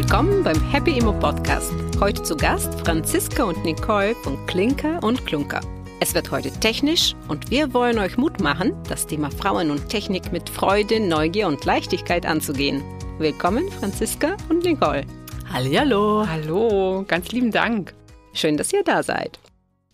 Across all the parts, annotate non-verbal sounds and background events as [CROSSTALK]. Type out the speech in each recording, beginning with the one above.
Willkommen beim Happy Immo Podcast. Heute zu Gast Franziska und Nicole von Klinker und Klunker. Es wird heute technisch und wir wollen euch Mut machen, das Thema Frauen und Technik mit Freude, Neugier und Leichtigkeit anzugehen. Willkommen Franziska und Nicole. Hallihallo. Hallo, ganz lieben Dank. Schön, dass ihr da seid.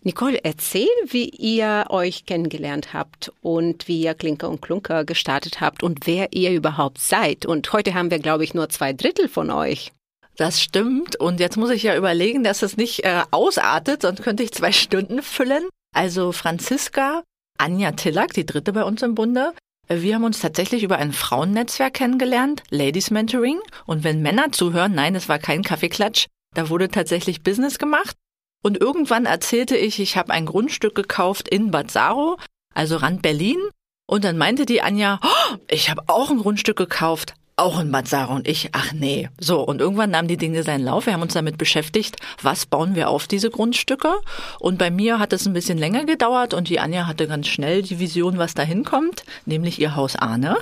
Nicole, erzähl, wie ihr euch kennengelernt habt und wie ihr Klinker und Klunker gestartet habt und wer ihr überhaupt seid. Und heute haben wir, glaube ich, nur zwei Drittel von euch. Das stimmt. Und jetzt muss ich ja überlegen, dass es nicht äh, ausartet, sonst könnte ich zwei [LAUGHS] Stunden füllen. Also Franziska, Anja Tillack, die dritte bei uns im Bunde. Wir haben uns tatsächlich über ein Frauennetzwerk kennengelernt, Ladies Mentoring. Und wenn Männer zuhören, nein, es war kein Kaffeeklatsch, da wurde tatsächlich Business gemacht. Und irgendwann erzählte ich, ich habe ein Grundstück gekauft in Bad Saro, also Rand Berlin. Und dann meinte die Anja, oh, ich habe auch ein Grundstück gekauft, auch in Bad. Und ich, ach nee. So, und irgendwann nahmen die Dinge seinen Lauf. Wir haben uns damit beschäftigt, was bauen wir auf diese Grundstücke. Und bei mir hat es ein bisschen länger gedauert und die Anja hatte ganz schnell die Vision, was da hinkommt, nämlich ihr Haus Ahne.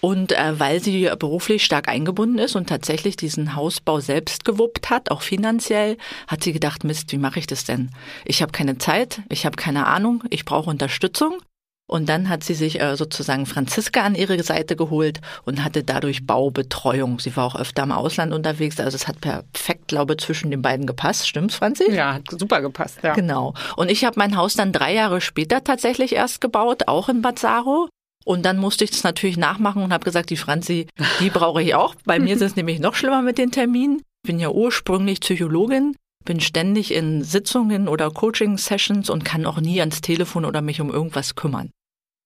Und äh, weil sie beruflich stark eingebunden ist und tatsächlich diesen Hausbau selbst gewuppt hat, auch finanziell, hat sie gedacht, Mist, wie mache ich das denn? Ich habe keine Zeit, ich habe keine Ahnung, ich brauche Unterstützung. Und dann hat sie sich äh, sozusagen Franziska an ihre Seite geholt und hatte dadurch Baubetreuung. Sie war auch öfter im Ausland unterwegs, also es hat perfekt, glaube ich, zwischen den beiden gepasst. Stimmt's, Franzi? Ja, hat super gepasst, ja. Genau. Und ich habe mein Haus dann drei Jahre später tatsächlich erst gebaut, auch in Bad Saro. Und dann musste ich das natürlich nachmachen und habe gesagt, die Franzi, die brauche ich auch. Bei mir ist es nämlich noch schlimmer mit den Terminen. Ich bin ja ursprünglich Psychologin, bin ständig in Sitzungen oder Coaching-Sessions und kann auch nie ans Telefon oder mich um irgendwas kümmern.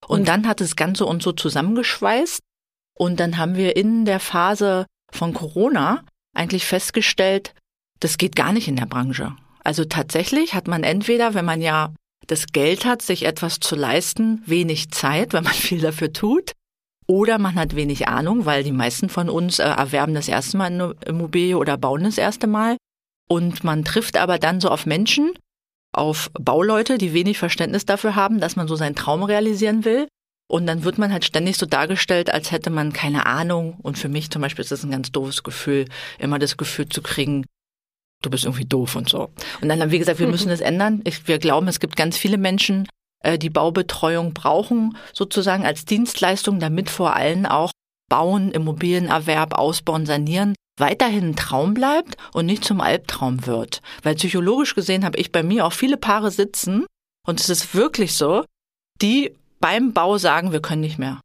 Und, und dann hat das Ganze uns so zusammengeschweißt. Und dann haben wir in der Phase von Corona eigentlich festgestellt, das geht gar nicht in der Branche. Also tatsächlich hat man entweder, wenn man ja das Geld hat, sich etwas zu leisten, wenig Zeit, [LAUGHS] wenn man viel dafür tut. Oder man hat wenig Ahnung, weil die meisten von uns äh, erwerben das erste Mal eine Immobilie oder bauen das erste Mal. Und man trifft aber dann so auf Menschen, auf Bauleute, die wenig Verständnis dafür haben, dass man so seinen Traum realisieren will. Und dann wird man halt ständig so dargestellt, als hätte man keine Ahnung. Und für mich zum Beispiel ist das ein ganz doofes Gefühl, immer das Gefühl zu kriegen, du bist irgendwie doof und so. Und dann haben wir gesagt, wir müssen [LAUGHS] das ändern. Wir glauben, es gibt ganz viele Menschen, äh, die Baubetreuung brauchen, sozusagen als Dienstleistung, damit vor allem auch Bauen, Immobilienerwerb, Ausbauen, Sanieren weiterhin ein Traum bleibt und nicht zum Albtraum wird. Weil psychologisch gesehen habe ich bei mir auch viele Paare sitzen, und es ist wirklich so, die beim Bau sagen, wir können nicht mehr.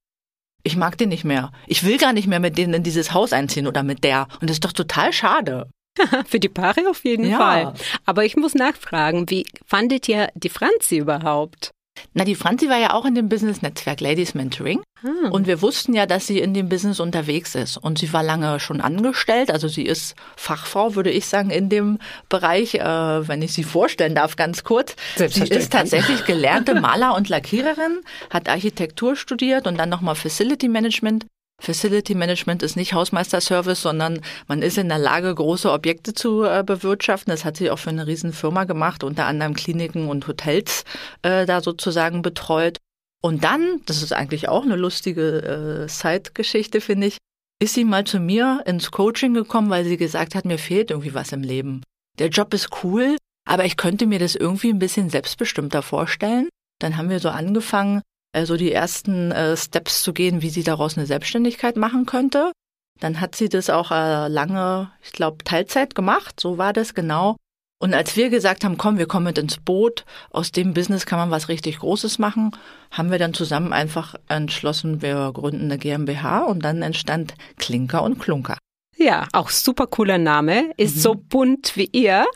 Ich mag den nicht mehr. Ich will gar nicht mehr mit denen in dieses Haus einziehen oder mit der. Und das ist doch total schade. [LAUGHS] Für die Paare auf jeden ja. Fall. Aber ich muss nachfragen, wie fandet ihr die Franzi überhaupt? Na, die Franzi war ja auch in dem Business-Netzwerk Ladies Mentoring. Ah. Und wir wussten ja, dass sie in dem Business unterwegs ist. Und sie war lange schon angestellt. Also sie ist Fachfrau, würde ich sagen, in dem Bereich, äh, wenn ich sie vorstellen darf, ganz kurz. Sie ist tatsächlich gelernte [LAUGHS] Maler- und Lackiererin, hat Architektur studiert und dann nochmal Facility Management Facility Management ist nicht Hausmeisterservice, sondern man ist in der Lage, große Objekte zu äh, bewirtschaften. Das hat sie auch für eine Riesenfirma gemacht, unter anderem Kliniken und Hotels äh, da sozusagen betreut. Und dann, das ist eigentlich auch eine lustige äh, Zeitgeschichte, finde ich, ist sie mal zu mir ins Coaching gekommen, weil sie gesagt hat, mir fehlt irgendwie was im Leben. Der Job ist cool, aber ich könnte mir das irgendwie ein bisschen selbstbestimmter vorstellen. Dann haben wir so angefangen, äh, so die ersten äh, Steps zu gehen, wie sie daraus eine Selbstständigkeit machen könnte. Dann hat sie das auch äh, lange, ich glaube, Teilzeit gemacht, so war das genau. Und als wir gesagt haben, komm, wir kommen mit ins Boot, aus dem Business kann man was richtig Großes machen, haben wir dann zusammen einfach entschlossen, wir gründen eine GmbH und dann entstand Klinker und Klunker. Ja, auch super cooler Name, ist mhm. so bunt wie ihr.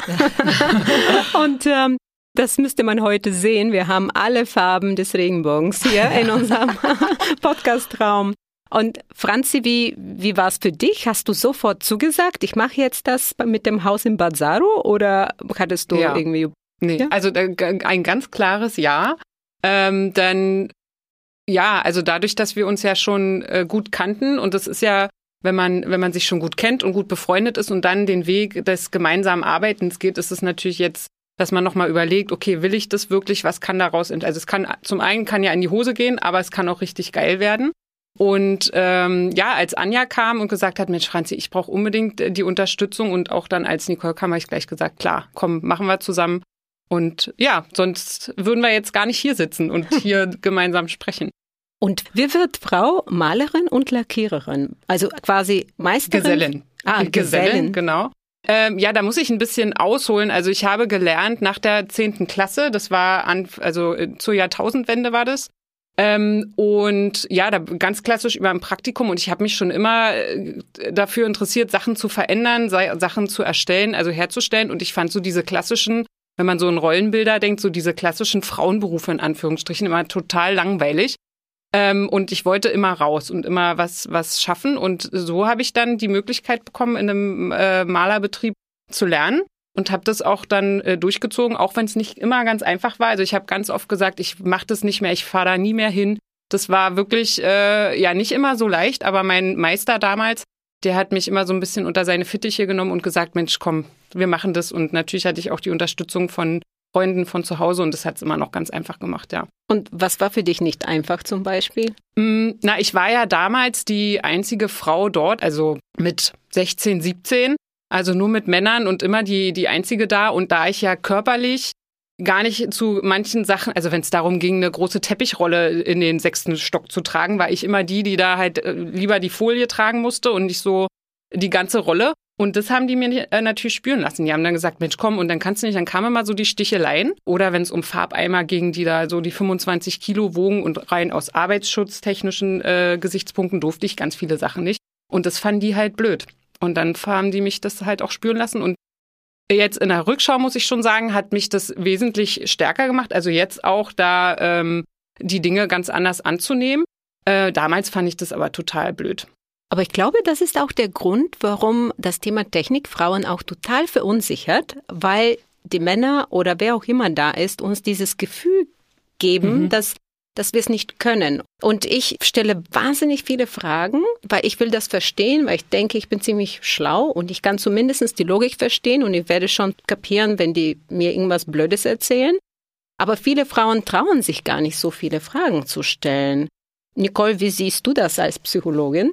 [LAUGHS] und ähm, das müsste man heute sehen. Wir haben alle Farben des Regenbogens hier in [LAUGHS] unserem Podcastraum. Und Franzi, wie, wie war es für dich? Hast du sofort zugesagt, ich mache jetzt das mit dem Haus in Bazaro oder hattest du ja. irgendwie... Nee, ja? also ein ganz klares Ja. Ähm, dann, ja, also dadurch, dass wir uns ja schon äh, gut kannten und das ist ja, wenn man, wenn man sich schon gut kennt und gut befreundet ist und dann den Weg des gemeinsamen Arbeitens geht, ist es natürlich jetzt dass man nochmal überlegt, okay, will ich das wirklich, was kann daraus, also es kann, zum einen kann ja in die Hose gehen, aber es kann auch richtig geil werden. Und ähm, ja, als Anja kam und gesagt hat, Mensch, Franzi, ich brauche unbedingt äh, die Unterstützung und auch dann als Nicole kam, habe ich gleich gesagt, klar, komm, machen wir zusammen. Und ja, sonst würden wir jetzt gar nicht hier sitzen und [LAUGHS] hier gemeinsam sprechen. Und wie wird Frau Malerin und Lackiererin? Also quasi Meisterin? Gesellin. Ah, Gesellin, Gesellin. genau. Ähm, ja, da muss ich ein bisschen ausholen. Also ich habe gelernt nach der zehnten Klasse, das war an, also äh, zur Jahrtausendwende war das. Ähm, und ja, da ganz klassisch über ein Praktikum und ich habe mich schon immer äh, dafür interessiert, Sachen zu verändern, Sachen zu erstellen, also herzustellen. Und ich fand so diese klassischen, wenn man so in Rollenbilder denkt, so diese klassischen Frauenberufe in Anführungsstrichen immer total langweilig. Ähm, und ich wollte immer raus und immer was, was schaffen. Und so habe ich dann die Möglichkeit bekommen, in einem äh, Malerbetrieb zu lernen und habe das auch dann äh, durchgezogen, auch wenn es nicht immer ganz einfach war. Also ich habe ganz oft gesagt, ich mache das nicht mehr, ich fahre da nie mehr hin. Das war wirklich äh, ja nicht immer so leicht, aber mein Meister damals, der hat mich immer so ein bisschen unter seine Fittiche genommen und gesagt, Mensch, komm, wir machen das. Und natürlich hatte ich auch die Unterstützung von Freunden von zu Hause und das hat es immer noch ganz einfach gemacht, ja. Und was war für dich nicht einfach zum Beispiel? Mm, Na, ich war ja damals die einzige Frau dort, also mit 16, 17, also nur mit Männern und immer die, die einzige da. Und da ich ja körperlich gar nicht zu manchen Sachen, also wenn es darum ging, eine große Teppichrolle in den sechsten Stock zu tragen, war ich immer die, die da halt äh, lieber die Folie tragen musste und nicht so die ganze Rolle. Und das haben die mir äh, natürlich spüren lassen. Die haben dann gesagt, Mensch, komm, und dann kannst du nicht, dann kamen immer so die Sticheleien. Oder wenn es um Farbeimer ging, die da so die 25 Kilo wogen und rein aus arbeitsschutztechnischen äh, Gesichtspunkten durfte ich ganz viele Sachen nicht. Und das fanden die halt blöd. Und dann haben die mich das halt auch spüren lassen. Und jetzt in der Rückschau muss ich schon sagen, hat mich das wesentlich stärker gemacht. Also jetzt auch da ähm, die Dinge ganz anders anzunehmen. Äh, damals fand ich das aber total blöd. Aber ich glaube, das ist auch der Grund, warum das Thema Technik Frauen auch total verunsichert, weil die Männer oder wer auch immer da ist, uns dieses Gefühl geben, mhm. dass, dass wir es nicht können. Und ich stelle wahnsinnig viele Fragen, weil ich will das verstehen, weil ich denke, ich bin ziemlich schlau und ich kann zumindest die Logik verstehen und ich werde schon kapieren, wenn die mir irgendwas Blödes erzählen. Aber viele Frauen trauen sich gar nicht so viele Fragen zu stellen. Nicole, wie siehst du das als Psychologin?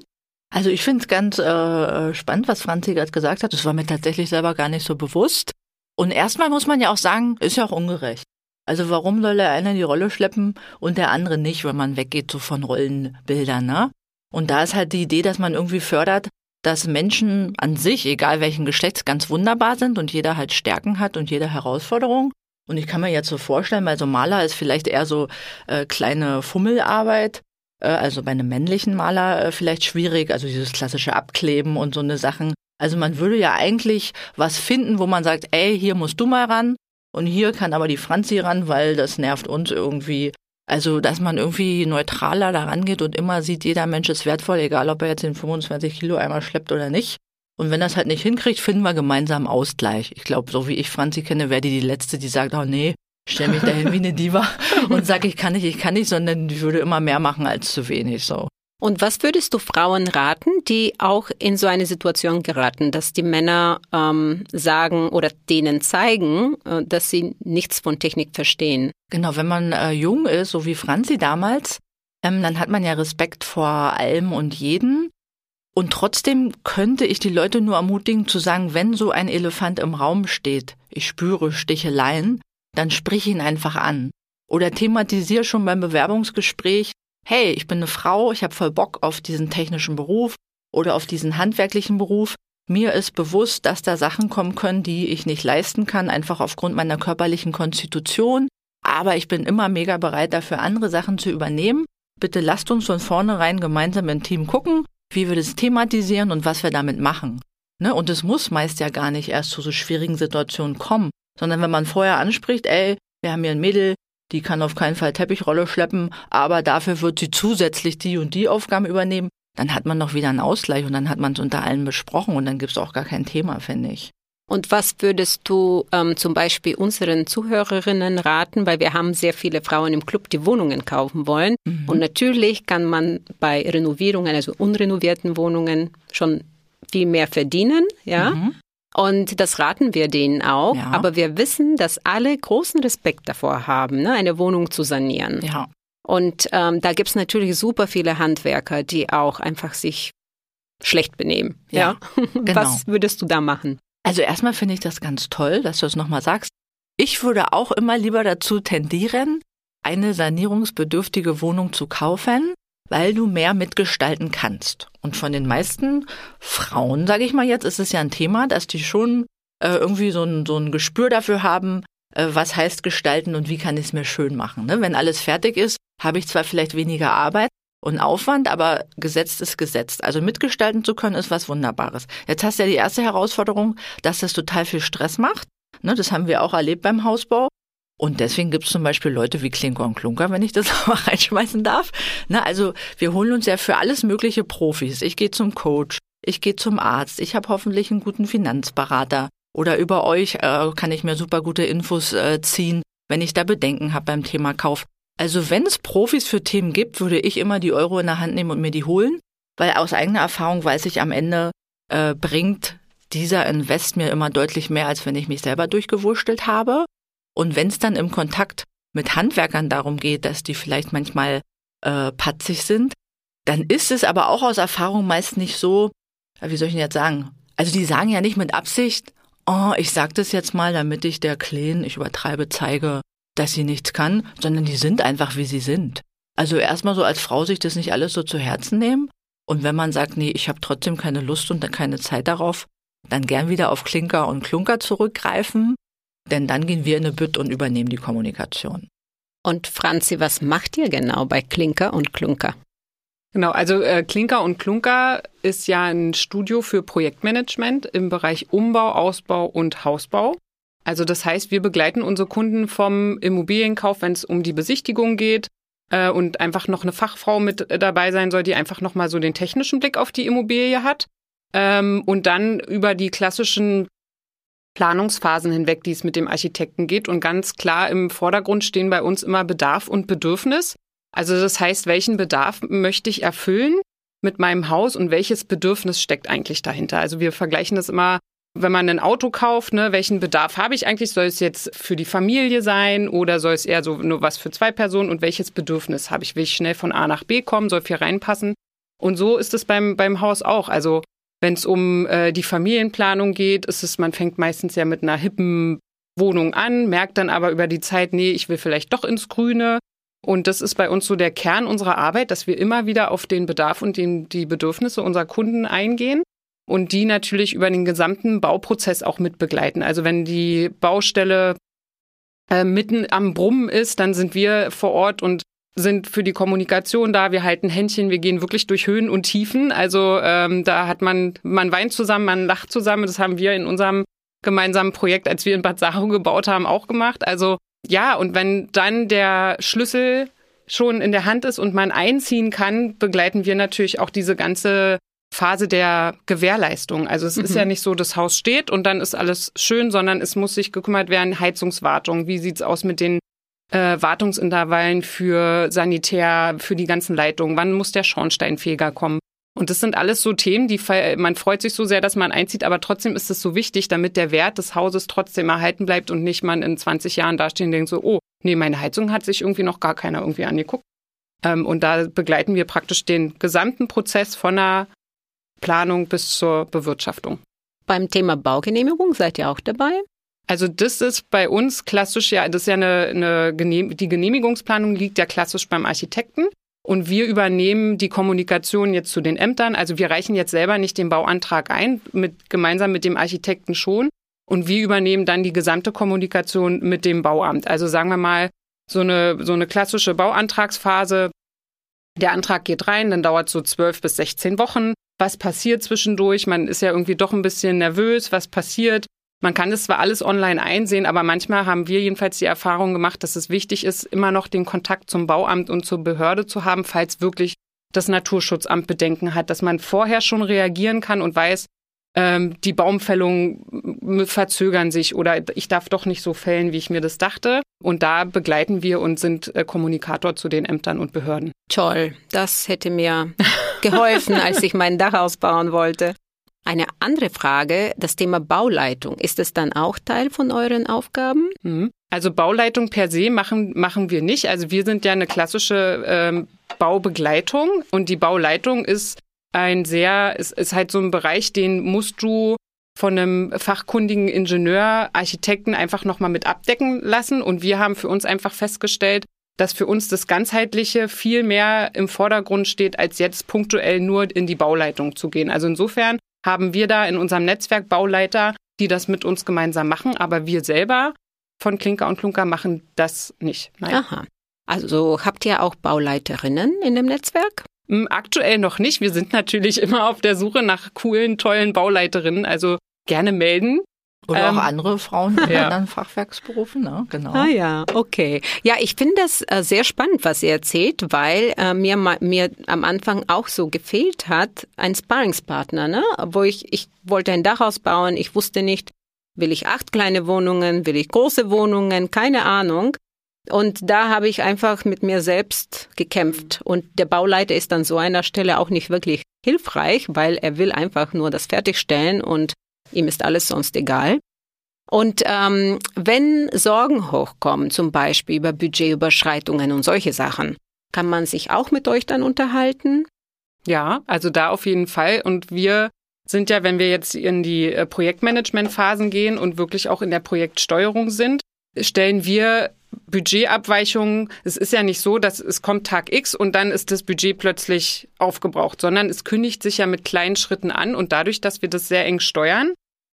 Also ich finde es ganz äh, spannend, was Franzi gerade gesagt hat. Das war mir tatsächlich selber gar nicht so bewusst. Und erstmal muss man ja auch sagen, ist ja auch ungerecht. Also warum soll der eine die Rolle schleppen und der andere nicht, wenn man weggeht so von Rollenbildern, ne? Und da ist halt die Idee, dass man irgendwie fördert, dass Menschen an sich, egal welchen Geschlechts, ganz wunderbar sind und jeder halt Stärken hat und jede Herausforderung. Und ich kann mir jetzt so vorstellen, weil so Maler ist vielleicht eher so äh, kleine Fummelarbeit äh, also bei einem männlichen Maler äh, vielleicht schwierig, also dieses klassische Abkleben und so eine Sachen. Also man würde ja eigentlich was finden, wo man sagt, ey, hier musst du mal ran und hier kann aber die Franzi ran, weil das nervt uns irgendwie. Also, dass man irgendwie neutraler daran geht und immer sieht, jeder Mensch ist wertvoll, egal ob er jetzt den 25 Kilo einmal schleppt oder nicht. Und wenn das halt nicht hinkriegt, finden wir gemeinsam Ausgleich. Ich glaube, so wie ich Franzi kenne, wäre die die Letzte, die sagt, oh nee, stell mich dahin wie eine Diva [LAUGHS] und sag, ich kann nicht, ich kann nicht, sondern ich würde immer mehr machen als zu wenig so. Und was würdest du Frauen raten, die auch in so eine Situation geraten, dass die Männer ähm, sagen oder denen zeigen, äh, dass sie nichts von Technik verstehen? Genau, wenn man äh, jung ist, so wie Franzi damals, ähm, dann hat man ja Respekt vor allem und jeden. Und trotzdem könnte ich die Leute nur ermutigen zu sagen, wenn so ein Elefant im Raum steht, ich spüre Sticheleien, dann sprich ihn einfach an. Oder thematisier schon beim Bewerbungsgespräch, hey, ich bin eine Frau, ich habe voll Bock auf diesen technischen Beruf oder auf diesen handwerklichen Beruf. Mir ist bewusst, dass da Sachen kommen können, die ich nicht leisten kann, einfach aufgrund meiner körperlichen Konstitution. Aber ich bin immer mega bereit dafür, andere Sachen zu übernehmen. Bitte lasst uns von vornherein gemeinsam im Team gucken, wie wir das thematisieren und was wir damit machen. Ne? Und es muss meist ja gar nicht erst zu so schwierigen Situationen kommen, sondern wenn man vorher anspricht, ey, wir haben hier ein Mädel, die kann auf keinen Fall Teppichrolle schleppen, aber dafür wird sie zusätzlich die und die Aufgaben übernehmen, dann hat man noch wieder einen Ausgleich und dann hat man es unter allen besprochen und dann gibt es auch gar kein Thema, finde ich. Und was würdest du ähm, zum Beispiel unseren Zuhörerinnen raten, weil wir haben sehr viele Frauen im Club, die Wohnungen kaufen wollen. Mhm. Und natürlich kann man bei Renovierungen, also unrenovierten Wohnungen, schon viel mehr verdienen, ja. Mhm. Und das raten wir denen auch. Ja. Aber wir wissen, dass alle großen Respekt davor haben, ne, eine Wohnung zu sanieren. Ja. Und ähm, da gibt's natürlich super viele Handwerker, die auch einfach sich schlecht benehmen. Ja, ja? [LAUGHS] genau. Was würdest du da machen? Also erstmal finde ich das ganz toll, dass du es nochmal sagst. Ich würde auch immer lieber dazu tendieren, eine sanierungsbedürftige Wohnung zu kaufen, weil du mehr mitgestalten kannst. Und von den meisten Frauen, sage ich mal jetzt, ist es ja ein Thema, dass die schon äh, irgendwie so ein, so ein Gespür dafür haben, äh, was heißt gestalten und wie kann ich es mir schön machen. Ne? Wenn alles fertig ist, habe ich zwar vielleicht weniger Arbeit und Aufwand, aber gesetzt ist gesetzt. Also mitgestalten zu können, ist was Wunderbares. Jetzt hast du ja die erste Herausforderung, dass das total viel Stress macht. Ne, das haben wir auch erlebt beim Hausbau. Und deswegen gibt es zum Beispiel Leute wie Klinker und Klunker, wenn ich das [LAUGHS] mal reinschmeißen darf. Ne, also wir holen uns ja für alles mögliche Profis. Ich gehe zum Coach, ich gehe zum Arzt, ich habe hoffentlich einen guten Finanzberater. Oder über euch äh, kann ich mir super gute Infos äh, ziehen, wenn ich da Bedenken habe beim Thema Kauf. Also wenn es Profis für Themen gibt, würde ich immer die Euro in der Hand nehmen und mir die holen, weil aus eigener Erfahrung weiß ich am Ende äh, bringt dieser Invest mir immer deutlich mehr, als wenn ich mich selber durchgewurstelt habe. Und wenn es dann im Kontakt mit Handwerkern darum geht, dass die vielleicht manchmal äh, patzig sind, dann ist es aber auch aus Erfahrung meist nicht so, wie soll ich denn jetzt sagen? Also die sagen ja nicht mit Absicht, oh, ich sag das jetzt mal, damit ich der Kleen, ich übertreibe, zeige, dass sie nichts kann, sondern die sind einfach, wie sie sind. Also erstmal so als Frau sich das nicht alles so zu Herzen nehmen. Und wenn man sagt, nee, ich habe trotzdem keine Lust und keine Zeit darauf, dann gern wieder auf Klinker und Klunker zurückgreifen denn dann gehen wir in eine Bütt und übernehmen die Kommunikation. Und Franzi, was macht ihr genau bei Klinker und Klunker? Genau, also äh, Klinker und Klunker ist ja ein Studio für Projektmanagement im Bereich Umbau, Ausbau und Hausbau. Also das heißt, wir begleiten unsere Kunden vom Immobilienkauf, wenn es um die Besichtigung geht äh, und einfach noch eine Fachfrau mit dabei sein soll, die einfach nochmal so den technischen Blick auf die Immobilie hat. Ähm, und dann über die klassischen Planungsphasen hinweg, die es mit dem Architekten geht. Und ganz klar im Vordergrund stehen bei uns immer Bedarf und Bedürfnis. Also das heißt, welchen Bedarf möchte ich erfüllen mit meinem Haus und welches Bedürfnis steckt eigentlich dahinter? Also wir vergleichen das immer, wenn man ein Auto kauft, ne, welchen Bedarf habe ich eigentlich? Soll es jetzt für die Familie sein oder soll es eher so nur was für zwei Personen und welches Bedürfnis habe ich? Will ich schnell von A nach B kommen? Soll viel reinpassen? Und so ist es beim, beim Haus auch. Also wenn es um äh, die Familienplanung geht, ist es, man fängt meistens ja mit einer hippen Wohnung an, merkt dann aber über die Zeit, nee, ich will vielleicht doch ins Grüne. Und das ist bei uns so der Kern unserer Arbeit, dass wir immer wieder auf den Bedarf und den, die Bedürfnisse unserer Kunden eingehen und die natürlich über den gesamten Bauprozess auch mit begleiten. Also wenn die Baustelle äh, mitten am Brummen ist, dann sind wir vor Ort und sind für die Kommunikation da. Wir halten Händchen, wir gehen wirklich durch Höhen und Tiefen. Also ähm, da hat man, man weint zusammen, man lacht zusammen. Das haben wir in unserem gemeinsamen Projekt, als wir in Bad Sacho gebaut haben, auch gemacht. Also ja, und wenn dann der Schlüssel schon in der Hand ist und man einziehen kann, begleiten wir natürlich auch diese ganze Phase der Gewährleistung. Also es mhm. ist ja nicht so, das Haus steht und dann ist alles schön, sondern es muss sich gekümmert werden, Heizungswartung, wie sieht's aus mit den äh, Wartungsintervallen für Sanitär, für die ganzen Leitungen, wann muss der Schornsteinfeger kommen. Und das sind alles so Themen, die man freut sich so sehr, dass man einzieht, aber trotzdem ist es so wichtig, damit der Wert des Hauses trotzdem erhalten bleibt und nicht man in 20 Jahren dastehen und denkt so, oh, nee, meine Heizung hat sich irgendwie noch gar keiner irgendwie angeguckt. Ähm, und da begleiten wir praktisch den gesamten Prozess von der Planung bis zur Bewirtschaftung. Beim Thema Baugenehmigung seid ihr auch dabei? Also das ist bei uns klassisch, ja, das ist ja eine, eine Genehm die Genehmigungsplanung liegt ja klassisch beim Architekten. Und wir übernehmen die Kommunikation jetzt zu den Ämtern. Also wir reichen jetzt selber nicht den Bauantrag ein, mit, gemeinsam mit dem Architekten schon. Und wir übernehmen dann die gesamte Kommunikation mit dem Bauamt. Also sagen wir mal, so eine, so eine klassische Bauantragsphase. Der Antrag geht rein, dann dauert so zwölf bis 16 Wochen. Was passiert zwischendurch? Man ist ja irgendwie doch ein bisschen nervös. Was passiert? Man kann das zwar alles online einsehen, aber manchmal haben wir jedenfalls die Erfahrung gemacht, dass es wichtig ist, immer noch den Kontakt zum Bauamt und zur Behörde zu haben, falls wirklich das Naturschutzamt Bedenken hat, dass man vorher schon reagieren kann und weiß, ähm, die Baumfällungen verzögern sich oder ich darf doch nicht so fällen, wie ich mir das dachte. Und da begleiten wir und sind äh, Kommunikator zu den Ämtern und Behörden. Toll, das hätte mir geholfen, [LAUGHS] als ich mein Dach ausbauen wollte. Eine andere Frage, das Thema Bauleitung. Ist es dann auch Teil von euren Aufgaben? Mhm. Also Bauleitung per se machen, machen wir nicht. Also wir sind ja eine klassische ähm, Baubegleitung und die Bauleitung ist ein sehr, ist, ist halt so ein Bereich, den musst du von einem fachkundigen Ingenieur, Architekten einfach nochmal mit abdecken lassen. Und wir haben für uns einfach festgestellt, dass für uns das Ganzheitliche viel mehr im Vordergrund steht, als jetzt punktuell nur in die Bauleitung zu gehen. Also insofern haben wir da in unserem Netzwerk Bauleiter, die das mit uns gemeinsam machen, aber wir selber von Klinker und Klunker machen das nicht. Nein. Aha. Also habt ihr auch Bauleiterinnen in dem Netzwerk? Hm, aktuell noch nicht. Wir sind natürlich [LAUGHS] immer auf der Suche nach coolen, tollen Bauleiterinnen. Also gerne melden. Oder ähm, auch andere Frauen [LAUGHS] in ja. anderen Fachwerksberufen, ne? genau. Ah ja, okay. Ja, ich finde das äh, sehr spannend, was ihr erzählt, weil äh, mir, mir am Anfang auch so gefehlt hat, ein Sparringspartner, ne? wo ich, ich wollte ein Dach ausbauen, ich wusste nicht, will ich acht kleine Wohnungen, will ich große Wohnungen, keine Ahnung. Und da habe ich einfach mit mir selbst gekämpft. Und der Bauleiter ist an so einer Stelle auch nicht wirklich hilfreich, weil er will einfach nur das fertigstellen und ihm ist alles sonst egal. Und ähm, wenn Sorgen hochkommen, zum Beispiel über Budgetüberschreitungen und solche Sachen, kann man sich auch mit euch dann unterhalten? Ja, also da auf jeden Fall. Und wir sind ja, wenn wir jetzt in die äh, Projektmanagementphasen gehen und wirklich auch in der Projektsteuerung sind, stellen wir Budgetabweichungen, es ist ja nicht so, dass es kommt Tag X und dann ist das Budget plötzlich aufgebraucht, sondern es kündigt sich ja mit kleinen Schritten an und dadurch, dass wir das sehr eng steuern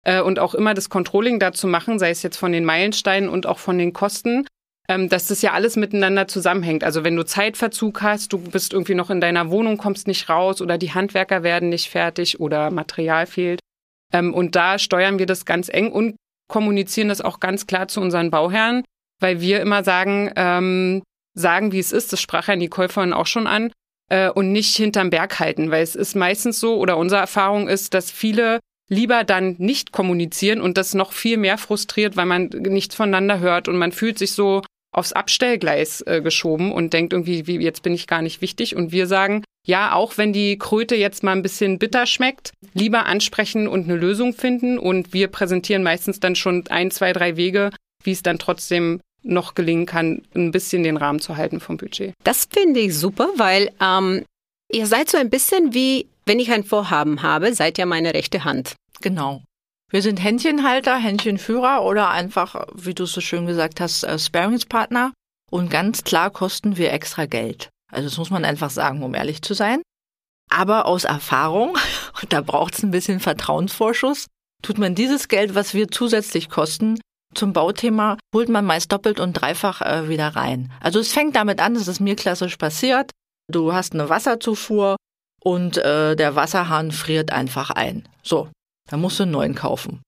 und auch immer das Controlling dazu machen, sei es jetzt von den Meilensteinen und auch von den Kosten, ähm, dass das ja alles miteinander zusammenhängt. Also wenn du Zeitverzug hast, du bist irgendwie noch in deiner Wohnung, kommst nicht raus oder die Handwerker werden nicht fertig oder Material fehlt. Ähm, und da steuern wir das ganz eng und kommunizieren das auch ganz klar zu unseren Bauherren, weil wir immer sagen, ähm, sagen, wie es ist, das sprach ja Nicole vorhin auch schon an, äh, und nicht hinterm Berg halten, weil es ist meistens so, oder unsere Erfahrung ist, dass viele lieber dann nicht kommunizieren und das noch viel mehr frustriert, weil man nichts voneinander hört und man fühlt sich so aufs Abstellgleis äh, geschoben und denkt irgendwie, wie, jetzt bin ich gar nicht wichtig. Und wir sagen, ja, auch wenn die Kröte jetzt mal ein bisschen bitter schmeckt, lieber ansprechen und eine Lösung finden. Und wir präsentieren meistens dann schon ein, zwei, drei Wege, wie es dann trotzdem noch gelingen kann, ein bisschen den Rahmen zu halten vom Budget. Das finde ich super, weil ähm, ihr seid so ein bisschen wie, wenn ich ein Vorhaben habe, seid ihr meine rechte Hand. Genau. Wir sind Händchenhalter, Händchenführer oder einfach, wie du so schön gesagt hast, äh, Sparingspartner. Und ganz klar kosten wir extra Geld. Also das muss man einfach sagen, um ehrlich zu sein. Aber aus Erfahrung, [LAUGHS] und da braucht es ein bisschen Vertrauensvorschuss, tut man dieses Geld, was wir zusätzlich kosten, zum Bauthema holt man meist doppelt und dreifach äh, wieder rein. Also es fängt damit an, dass es mir klassisch passiert. Du hast eine Wasserzufuhr und äh, der Wasserhahn friert einfach ein. So, dann musst du einen neuen kaufen.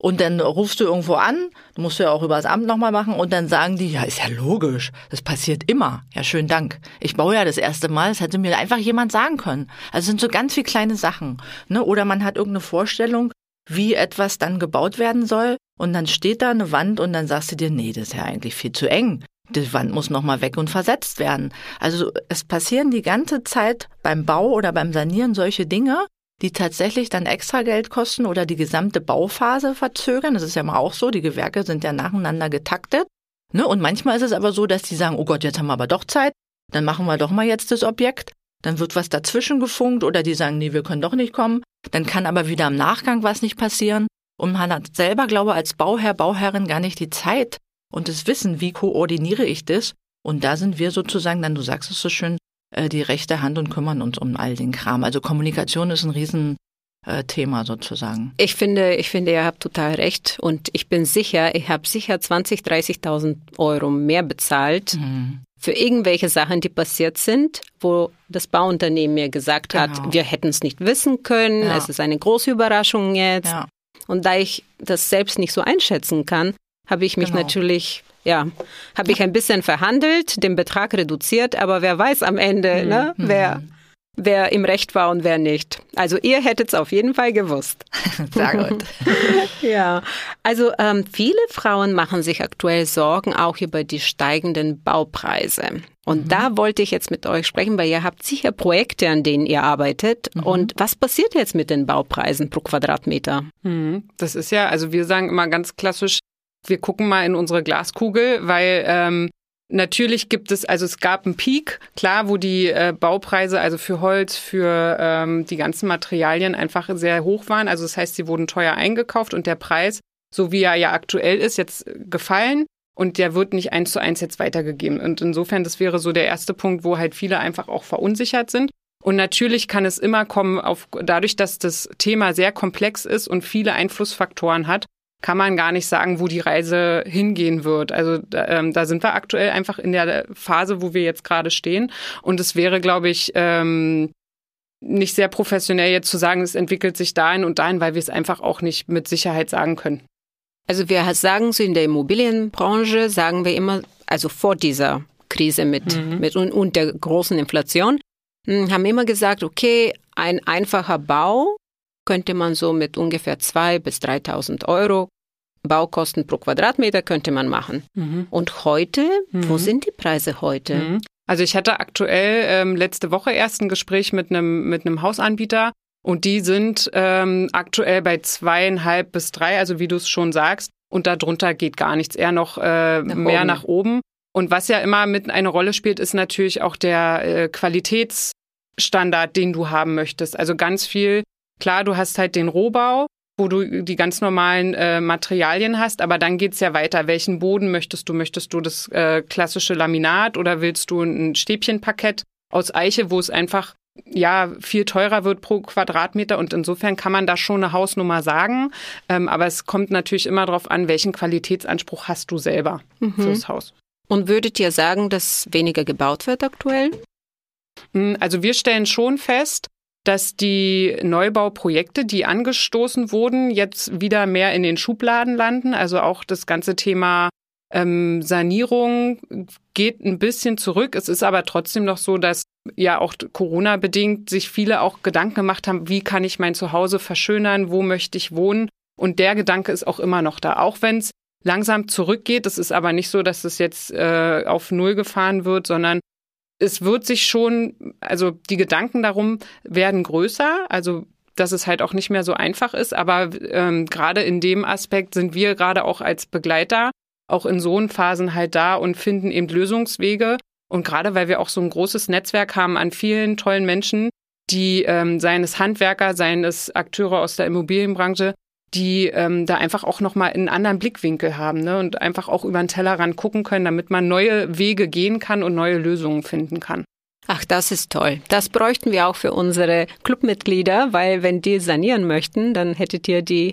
Und dann rufst du irgendwo an, musst du ja auch über das Amt nochmal machen und dann sagen die, ja, ist ja logisch, das passiert immer. Ja, schönen Dank. Ich baue ja das erste Mal, das hätte mir einfach jemand sagen können. Also es sind so ganz viele kleine Sachen. Ne? Oder man hat irgendeine Vorstellung, wie etwas dann gebaut werden soll und dann steht da eine Wand und dann sagst du dir, nee, das ist ja eigentlich viel zu eng. Die Wand muss nochmal weg und versetzt werden. Also es passieren die ganze Zeit beim Bau oder beim Sanieren solche Dinge, die tatsächlich dann extra Geld kosten oder die gesamte Bauphase verzögern. Das ist ja mal auch so, die Gewerke sind ja nacheinander getaktet. Ne? Und manchmal ist es aber so, dass die sagen, oh Gott, jetzt haben wir aber doch Zeit, dann machen wir doch mal jetzt das Objekt. Dann wird was dazwischen gefunkt oder die sagen, nee, wir können doch nicht kommen. Dann kann aber wieder im Nachgang was nicht passieren. Und man hat selber, glaube ich, als Bauherr, Bauherrin gar nicht die Zeit und das Wissen, wie koordiniere ich das. Und da sind wir sozusagen dann, du sagst es so schön, äh, die rechte Hand und kümmern uns um all den Kram. Also Kommunikation ist ein Riesenthema sozusagen. Ich finde, ich finde, ihr habt total recht und ich bin sicher, ich habe sicher 20, 30.000 Euro mehr bezahlt mhm. für irgendwelche Sachen, die passiert sind, wo das Bauunternehmen mir gesagt hat, genau. wir hätten es nicht wissen können, ja. es ist eine große Überraschung jetzt. Ja. Und da ich das selbst nicht so einschätzen kann, habe ich mich genau. natürlich ja, habe ich ein bisschen verhandelt, den Betrag reduziert, aber wer weiß am Ende, mhm. ne, wer, wer im Recht war und wer nicht. Also ihr hättet es auf jeden Fall gewusst. [LAUGHS] Sehr gut. [LAUGHS] ja, also ähm, viele Frauen machen sich aktuell Sorgen auch über die steigenden Baupreise. Und mhm. da wollte ich jetzt mit euch sprechen, weil ihr habt sicher Projekte, an denen ihr arbeitet. Mhm. Und was passiert jetzt mit den Baupreisen pro Quadratmeter? Mhm. Das ist ja, also wir sagen immer ganz klassisch, wir gucken mal in unsere Glaskugel, weil ähm, Natürlich gibt es, also es gab einen Peak, klar, wo die äh, Baupreise, also für Holz, für ähm, die ganzen Materialien einfach sehr hoch waren. Also das heißt, sie wurden teuer eingekauft und der Preis, so wie er ja aktuell ist, jetzt gefallen und der wird nicht eins zu eins jetzt weitergegeben. Und insofern, das wäre so der erste Punkt, wo halt viele einfach auch verunsichert sind. Und natürlich kann es immer kommen, auf, dadurch, dass das Thema sehr komplex ist und viele Einflussfaktoren hat, kann man gar nicht sagen, wo die Reise hingehen wird. Also ähm, da sind wir aktuell einfach in der Phase, wo wir jetzt gerade stehen. Und es wäre, glaube ich, ähm, nicht sehr professionell jetzt zu sagen, es entwickelt sich dahin und dahin, weil wir es einfach auch nicht mit Sicherheit sagen können. Also wir sagen so in der Immobilienbranche, sagen wir immer, also vor dieser Krise mit, mhm. mit und, und der großen Inflation, hm, haben immer gesagt, okay, ein einfacher Bau könnte man so mit ungefähr 2.000 bis 3.000 Euro Baukosten pro Quadratmeter könnte man machen. Mhm. Und heute, mhm. wo sind die Preise heute? Mhm. Also ich hatte aktuell ähm, letzte Woche erst ein Gespräch mit einem mit einem Hausanbieter und die sind ähm, aktuell bei zweieinhalb bis drei, also wie du es schon sagst. Und darunter geht gar nichts, eher noch äh, nach mehr oben. nach oben. Und was ja immer mit eine Rolle spielt, ist natürlich auch der äh, Qualitätsstandard, den du haben möchtest. Also ganz viel Klar, du hast halt den Rohbau, wo du die ganz normalen äh, Materialien hast, aber dann geht's ja weiter. Welchen Boden möchtest du? Möchtest du das äh, klassische Laminat oder willst du ein Stäbchenparkett aus Eiche, wo es einfach ja viel teurer wird pro Quadratmeter und insofern kann man da schon eine Hausnummer sagen, ähm, aber es kommt natürlich immer darauf an, welchen Qualitätsanspruch hast du selber mhm. fürs Haus. Und würdet ihr sagen, dass weniger gebaut wird aktuell? Hm, also wir stellen schon fest, dass die Neubauprojekte, die angestoßen wurden, jetzt wieder mehr in den Schubladen landen. Also auch das ganze Thema ähm, Sanierung geht ein bisschen zurück. Es ist aber trotzdem noch so, dass ja auch Corona bedingt sich viele auch Gedanken gemacht haben, wie kann ich mein Zuhause verschönern, wo möchte ich wohnen. Und der Gedanke ist auch immer noch da, auch wenn es langsam zurückgeht. Es ist aber nicht so, dass es jetzt äh, auf Null gefahren wird, sondern es wird sich schon, also die Gedanken darum werden größer, also dass es halt auch nicht mehr so einfach ist, aber ähm, gerade in dem Aspekt sind wir gerade auch als Begleiter auch in so Phasen halt da und finden eben Lösungswege. Und gerade weil wir auch so ein großes Netzwerk haben an vielen tollen Menschen, die ähm, seien es Handwerker, seien es Akteure aus der Immobilienbranche, die ähm, da einfach auch nochmal einen anderen Blickwinkel haben ne? und einfach auch über den Tellerrand gucken können, damit man neue Wege gehen kann und neue Lösungen finden kann. Ach, das ist toll. Das bräuchten wir auch für unsere Clubmitglieder, weil wenn die sanieren möchten, dann hättet ihr die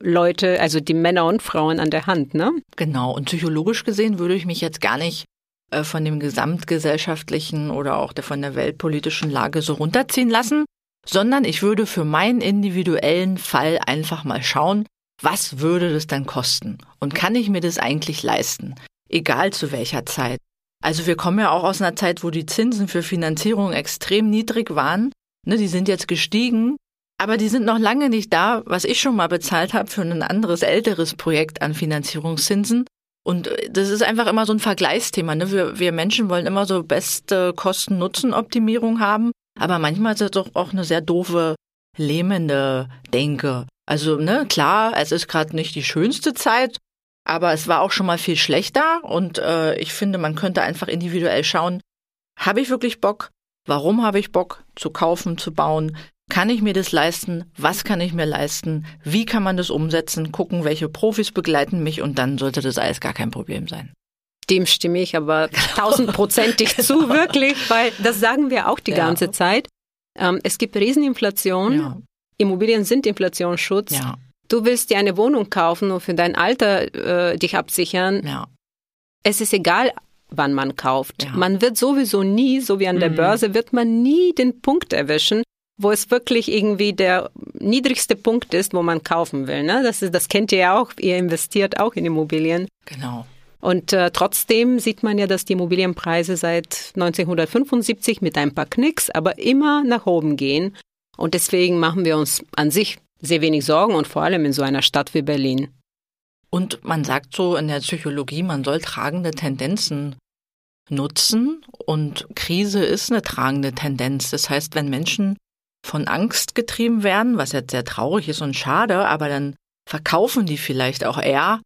Leute, also die Männer und Frauen an der Hand, ne? Genau. Und psychologisch gesehen würde ich mich jetzt gar nicht äh, von dem gesamtgesellschaftlichen oder auch der, von der weltpolitischen Lage so runterziehen lassen, sondern ich würde für meinen individuellen Fall einfach mal schauen, was würde das dann kosten und kann ich mir das eigentlich leisten, egal zu welcher Zeit. Also wir kommen ja auch aus einer Zeit, wo die Zinsen für Finanzierung extrem niedrig waren. Ne, die sind jetzt gestiegen, aber die sind noch lange nicht da, was ich schon mal bezahlt habe für ein anderes älteres Projekt an Finanzierungszinsen. Und äh, das ist einfach immer so ein Vergleichsthema. Ne? Wir, wir Menschen wollen immer so beste Kosten-Nutzen-Optimierung haben. Aber manchmal ist es doch auch eine sehr doofe, lähmende Denke. Also, ne, klar, es ist gerade nicht die schönste Zeit, aber es war auch schon mal viel schlechter und äh, ich finde, man könnte einfach individuell schauen, habe ich wirklich Bock? Warum habe ich Bock zu kaufen, zu bauen? Kann ich mir das leisten? Was kann ich mir leisten? Wie kann man das umsetzen? Gucken, welche Profis begleiten mich und dann sollte das alles gar kein Problem sein. Dem stimme ich aber tausendprozentig zu, wirklich, weil das sagen wir auch die ja. ganze Zeit. Ähm, es gibt Rieseninflation. Ja. Immobilien sind Inflationsschutz. Ja. Du willst dir eine Wohnung kaufen und für dein Alter äh, dich absichern. Ja. Es ist egal, wann man kauft. Ja. Man wird sowieso nie, so wie an der mhm. Börse, wird man nie den Punkt erwischen, wo es wirklich irgendwie der niedrigste Punkt ist, wo man kaufen will. Ne? Das, ist, das kennt ihr ja auch. Ihr investiert auch in Immobilien. Genau. Und äh, trotzdem sieht man ja, dass die Immobilienpreise seit 1975 mit ein paar Knicks, aber immer nach oben gehen. Und deswegen machen wir uns an sich sehr wenig Sorgen und vor allem in so einer Stadt wie Berlin. Und man sagt so in der Psychologie, man soll tragende Tendenzen nutzen und Krise ist eine tragende Tendenz. Das heißt, wenn Menschen von Angst getrieben werden, was jetzt sehr traurig ist und schade, aber dann verkaufen die vielleicht auch eher,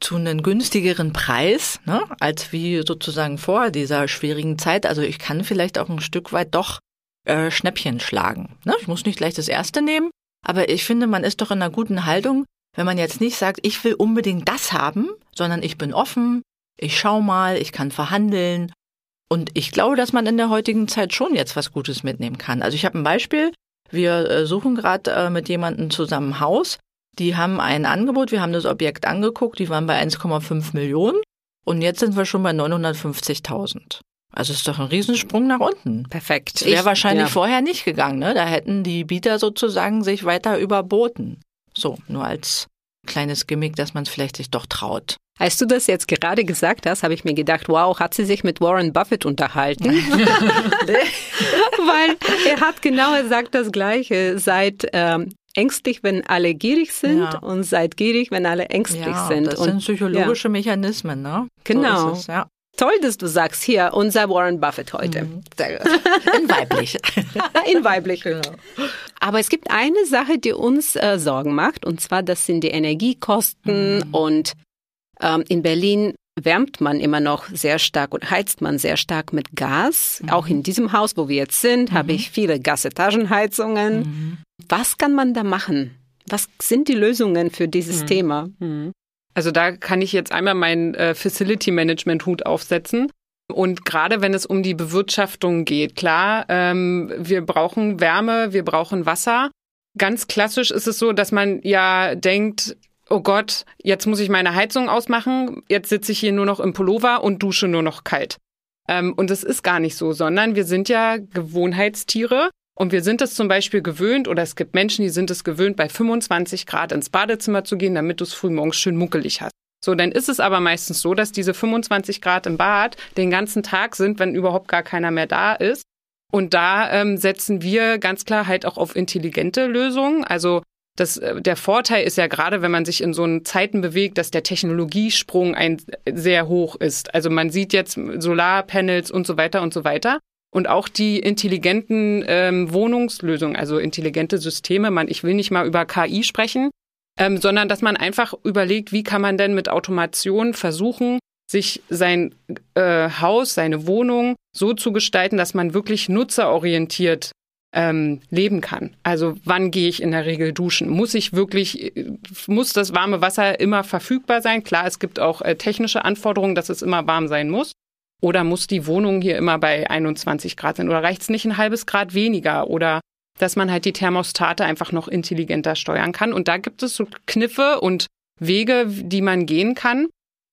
zu einem günstigeren Preis, ne, als wie sozusagen vor dieser schwierigen Zeit. Also ich kann vielleicht auch ein Stück weit doch äh, Schnäppchen schlagen. Ne? Ich muss nicht gleich das erste nehmen, aber ich finde, man ist doch in einer guten Haltung, wenn man jetzt nicht sagt, ich will unbedingt das haben, sondern ich bin offen, ich schau mal, ich kann verhandeln. Und ich glaube, dass man in der heutigen Zeit schon jetzt was Gutes mitnehmen kann. Also ich habe ein Beispiel. Wir äh, suchen gerade äh, mit jemandem zusammen Haus. Die haben ein Angebot, wir haben das Objekt angeguckt, die waren bei 1,5 Millionen und jetzt sind wir schon bei 950.000. Also ist doch ein Riesensprung nach unten. Perfekt. Wäre wahrscheinlich ja. vorher nicht gegangen, ne? Da hätten die Bieter sozusagen sich weiter überboten. So, nur als kleines Gimmick, dass man es vielleicht sich doch traut. Als du das jetzt gerade gesagt hast, habe ich mir gedacht, wow, hat sie sich mit Warren Buffett unterhalten? [LAUGHS] [LAUGHS] Weil er hat genau, er sagt das Gleiche. Seid ähm, ängstlich, wenn alle gierig sind ja. und seid gierig, wenn alle ängstlich ja, sind. Das und, sind psychologische ja. Mechanismen, ne? Genau. So es, ja. Toll, dass du sagst, hier, unser Warren Buffett heute. Mhm. [LAUGHS] In weiblich. [LAUGHS] In weiblich. Genau. Aber es gibt eine Sache, die uns äh, Sorgen macht, und zwar, das sind die Energiekosten. Mhm. Und ähm, in Berlin wärmt man immer noch sehr stark und heizt man sehr stark mit Gas. Mhm. Auch in diesem Haus, wo wir jetzt sind, habe mhm. ich viele Gasetagenheizungen. Mhm. Was kann man da machen? Was sind die Lösungen für dieses mhm. Thema? Also da kann ich jetzt einmal meinen äh, Facility Management Hut aufsetzen. Und gerade wenn es um die Bewirtschaftung geht, klar, ähm, wir brauchen Wärme, wir brauchen Wasser. Ganz klassisch ist es so, dass man ja denkt, oh Gott, jetzt muss ich meine Heizung ausmachen, jetzt sitze ich hier nur noch im Pullover und dusche nur noch kalt. Ähm, und es ist gar nicht so, sondern wir sind ja Gewohnheitstiere und wir sind es zum Beispiel gewöhnt, oder es gibt Menschen, die sind es gewöhnt, bei 25 Grad ins Badezimmer zu gehen, damit du es frühmorgens schön muckelig hast. So, dann ist es aber meistens so, dass diese 25 Grad im Bad den ganzen Tag sind, wenn überhaupt gar keiner mehr da ist. Und da ähm, setzen wir ganz klar halt auch auf intelligente Lösungen. Also das, äh, der Vorteil ist ja gerade, wenn man sich in so Zeiten bewegt, dass der Technologiesprung ein sehr hoch ist. Also man sieht jetzt Solarpanels und so weiter und so weiter und auch die intelligenten ähm, Wohnungslösungen, also intelligente Systeme. Man, ich will nicht mal über KI sprechen, ähm, sondern dass man einfach überlegt, wie kann man denn mit Automation versuchen, sich sein äh, Haus, seine Wohnung so zu gestalten, dass man wirklich nutzerorientiert ähm, leben kann. Also wann gehe ich in der Regel duschen? Muss ich wirklich, muss das warme Wasser immer verfügbar sein? Klar, es gibt auch äh, technische Anforderungen, dass es immer warm sein muss. Oder muss die Wohnung hier immer bei 21 Grad sein? Oder reicht es nicht ein halbes Grad weniger? Oder dass man halt die Thermostate einfach noch intelligenter steuern kann. Und da gibt es so Kniffe und Wege, die man gehen kann.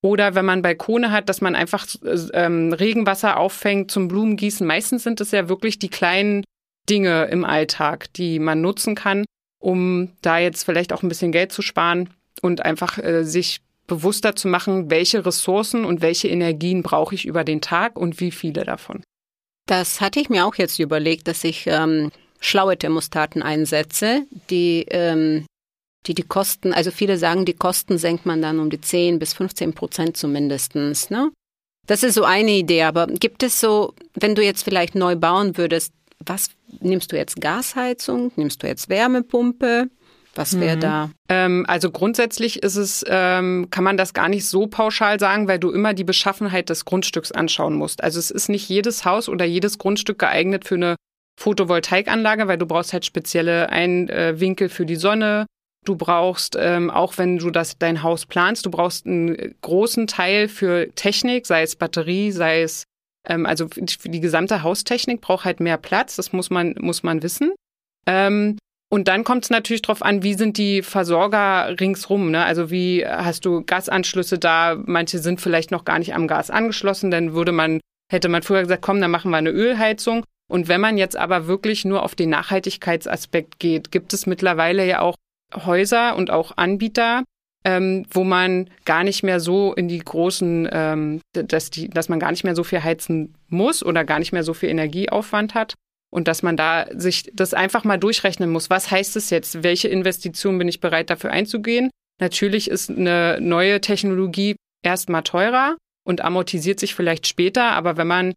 Oder wenn man Balkone hat, dass man einfach ähm, Regenwasser auffängt zum Blumengießen. Meistens sind es ja wirklich die kleinen Dinge im Alltag, die man nutzen kann, um da jetzt vielleicht auch ein bisschen Geld zu sparen und einfach äh, sich bewusster zu machen, welche Ressourcen und welche Energien brauche ich über den Tag und wie viele davon. Das hatte ich mir auch jetzt überlegt, dass ich ähm, schlaue Thermostaten einsetze, die, ähm, die die Kosten, also viele sagen, die Kosten senkt man dann um die 10 bis 15 Prozent zumindestens. Ne? Das ist so eine Idee, aber gibt es so, wenn du jetzt vielleicht neu bauen würdest, was nimmst du jetzt Gasheizung, nimmst du jetzt Wärmepumpe? Was wäre mhm. da? Ähm, also grundsätzlich ist es, ähm, kann man das gar nicht so pauschal sagen, weil du immer die Beschaffenheit des Grundstücks anschauen musst. Also es ist nicht jedes Haus oder jedes Grundstück geeignet für eine Photovoltaikanlage, weil du brauchst halt spezielle Einwinkel für die Sonne. Du brauchst, ähm, auch wenn du das dein Haus planst, du brauchst einen großen Teil für Technik, sei es Batterie, sei es ähm, also für die gesamte Haustechnik braucht halt mehr Platz. Das muss man muss man wissen. Ähm, und dann kommt es natürlich darauf an, wie sind die Versorger ringsrum. Ne? Also wie hast du Gasanschlüsse da? Manche sind vielleicht noch gar nicht am Gas angeschlossen. Dann würde man, hätte man früher gesagt, komm, dann machen wir eine Ölheizung. Und wenn man jetzt aber wirklich nur auf den Nachhaltigkeitsaspekt geht, gibt es mittlerweile ja auch Häuser und auch Anbieter, ähm, wo man gar nicht mehr so in die großen, ähm, dass, die, dass man gar nicht mehr so viel heizen muss oder gar nicht mehr so viel Energieaufwand hat. Und dass man da sich das einfach mal durchrechnen muss. Was heißt es jetzt? Welche Investition bin ich bereit dafür einzugehen? Natürlich ist eine neue Technologie erstmal teurer und amortisiert sich vielleicht später. Aber wenn man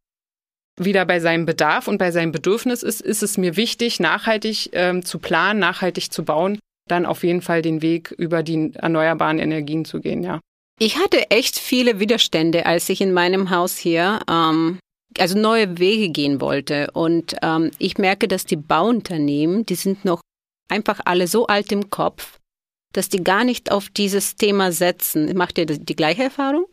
wieder bei seinem Bedarf und bei seinem Bedürfnis ist, ist es mir wichtig, nachhaltig ähm, zu planen, nachhaltig zu bauen, dann auf jeden Fall den Weg über die erneuerbaren Energien zu gehen, ja. Ich hatte echt viele Widerstände, als ich in meinem Haus hier ähm, also neue Wege gehen wollte. Und ähm, ich merke, dass die Bauunternehmen, die sind noch einfach alle so alt im Kopf, dass die gar nicht auf dieses Thema setzen. Macht ihr die gleiche Erfahrung?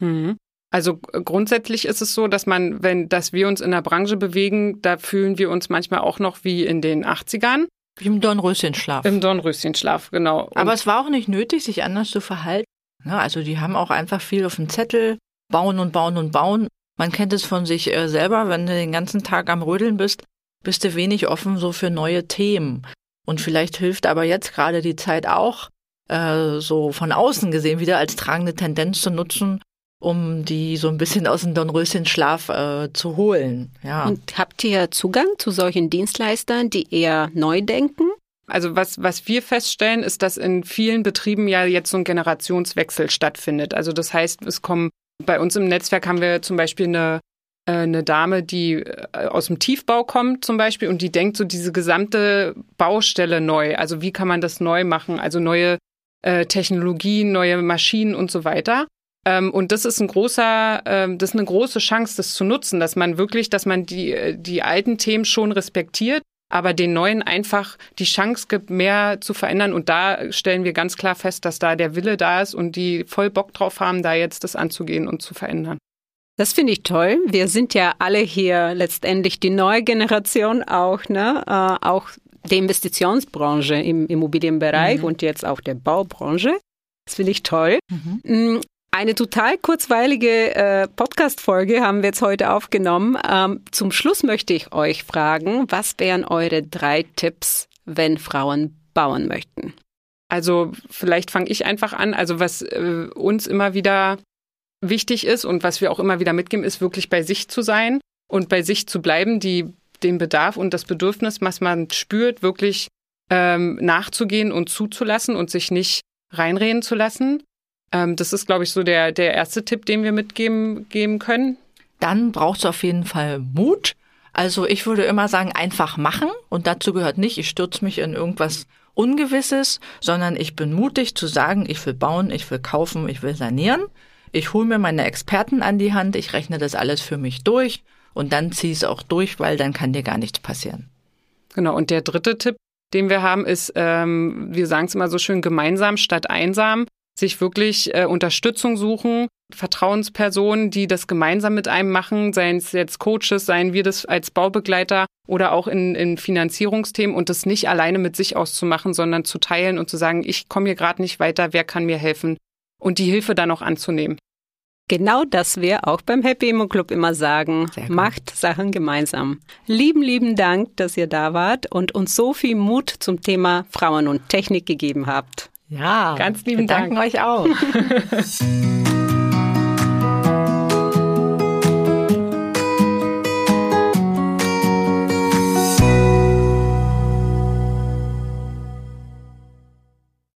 Mhm. Also grundsätzlich ist es so, dass man, wenn, dass wir uns in der Branche bewegen, da fühlen wir uns manchmal auch noch wie in den 80ern. Wie im Dornröschenschlaf. Im Dornröschenschlaf, genau. Und Aber es war auch nicht nötig, sich anders zu verhalten. Ja, also die haben auch einfach viel auf dem Zettel, bauen und bauen und bauen. Man kennt es von sich äh, selber, wenn du den ganzen Tag am Rödeln bist, bist du wenig offen so für neue Themen. Und vielleicht hilft aber jetzt gerade die Zeit auch, äh, so von außen gesehen wieder als tragende Tendenz zu nutzen, um die so ein bisschen aus dem Dornröschenschlaf äh, zu holen. Ja. Und habt ihr Zugang zu solchen Dienstleistern, die eher neu denken? Also was, was wir feststellen, ist, dass in vielen Betrieben ja jetzt so ein Generationswechsel stattfindet. Also das heißt, es kommen bei uns im Netzwerk haben wir zum Beispiel eine äh, eine Dame, die äh, aus dem Tiefbau kommt zum Beispiel und die denkt so diese gesamte Baustelle neu. Also wie kann man das neu machen? Also neue äh, Technologien, neue Maschinen und so weiter. Ähm, und das ist ein großer, ähm, das ist eine große Chance, das zu nutzen, dass man wirklich, dass man die, äh, die alten Themen schon respektiert, aber den neuen einfach die Chance gibt, mehr zu verändern. Und da stellen wir ganz klar fest, dass da der Wille da ist und die voll Bock drauf haben, da jetzt das anzugehen und zu verändern. Das finde ich toll. Wir sind ja alle hier letztendlich die neue Generation auch, ne? Äh, auch der Investitionsbranche im Immobilienbereich mhm. und jetzt auch der Baubranche. Das finde ich toll. Mhm. Eine total kurzweilige äh, Podcast-Folge haben wir jetzt heute aufgenommen. Ähm, zum Schluss möchte ich euch fragen, was wären eure drei Tipps, wenn Frauen bauen möchten? Also vielleicht fange ich einfach an. Also was äh, uns immer wieder wichtig ist und was wir auch immer wieder mitgeben, ist wirklich bei sich zu sein und bei sich zu bleiben, die den Bedarf und das Bedürfnis, was man spürt, wirklich ähm, nachzugehen und zuzulassen und sich nicht reinreden zu lassen. Ähm, das ist, glaube ich, so der, der erste Tipp, den wir mitgeben geben können. Dann braucht es auf jeden Fall Mut. Also ich würde immer sagen, einfach machen. Und dazu gehört nicht, ich stürze mich in irgendwas Ungewisses, sondern ich bin mutig zu sagen, ich will bauen, ich will kaufen, ich will sanieren. Ich hole mir meine Experten an die Hand, ich rechne das alles für mich durch und dann ziehe es auch durch, weil dann kann dir gar nichts passieren. Genau, und der dritte Tipp, den wir haben, ist, ähm, wir sagen es immer so schön, gemeinsam statt einsam, sich wirklich äh, Unterstützung suchen, Vertrauenspersonen, die das gemeinsam mit einem machen, seien es jetzt Coaches, seien wir das als Baubegleiter oder auch in, in Finanzierungsthemen und das nicht alleine mit sich auszumachen, sondern zu teilen und zu sagen, ich komme hier gerade nicht weiter, wer kann mir helfen? Und die Hilfe dann auch anzunehmen. Genau das wir auch beim Happy Immo Club immer sagen. Macht Sachen gemeinsam. Lieben, lieben Dank, dass ihr da wart und uns so viel Mut zum Thema Frauen und Technik gegeben habt. Ja, ganz lieben Dank. euch auch. [LAUGHS]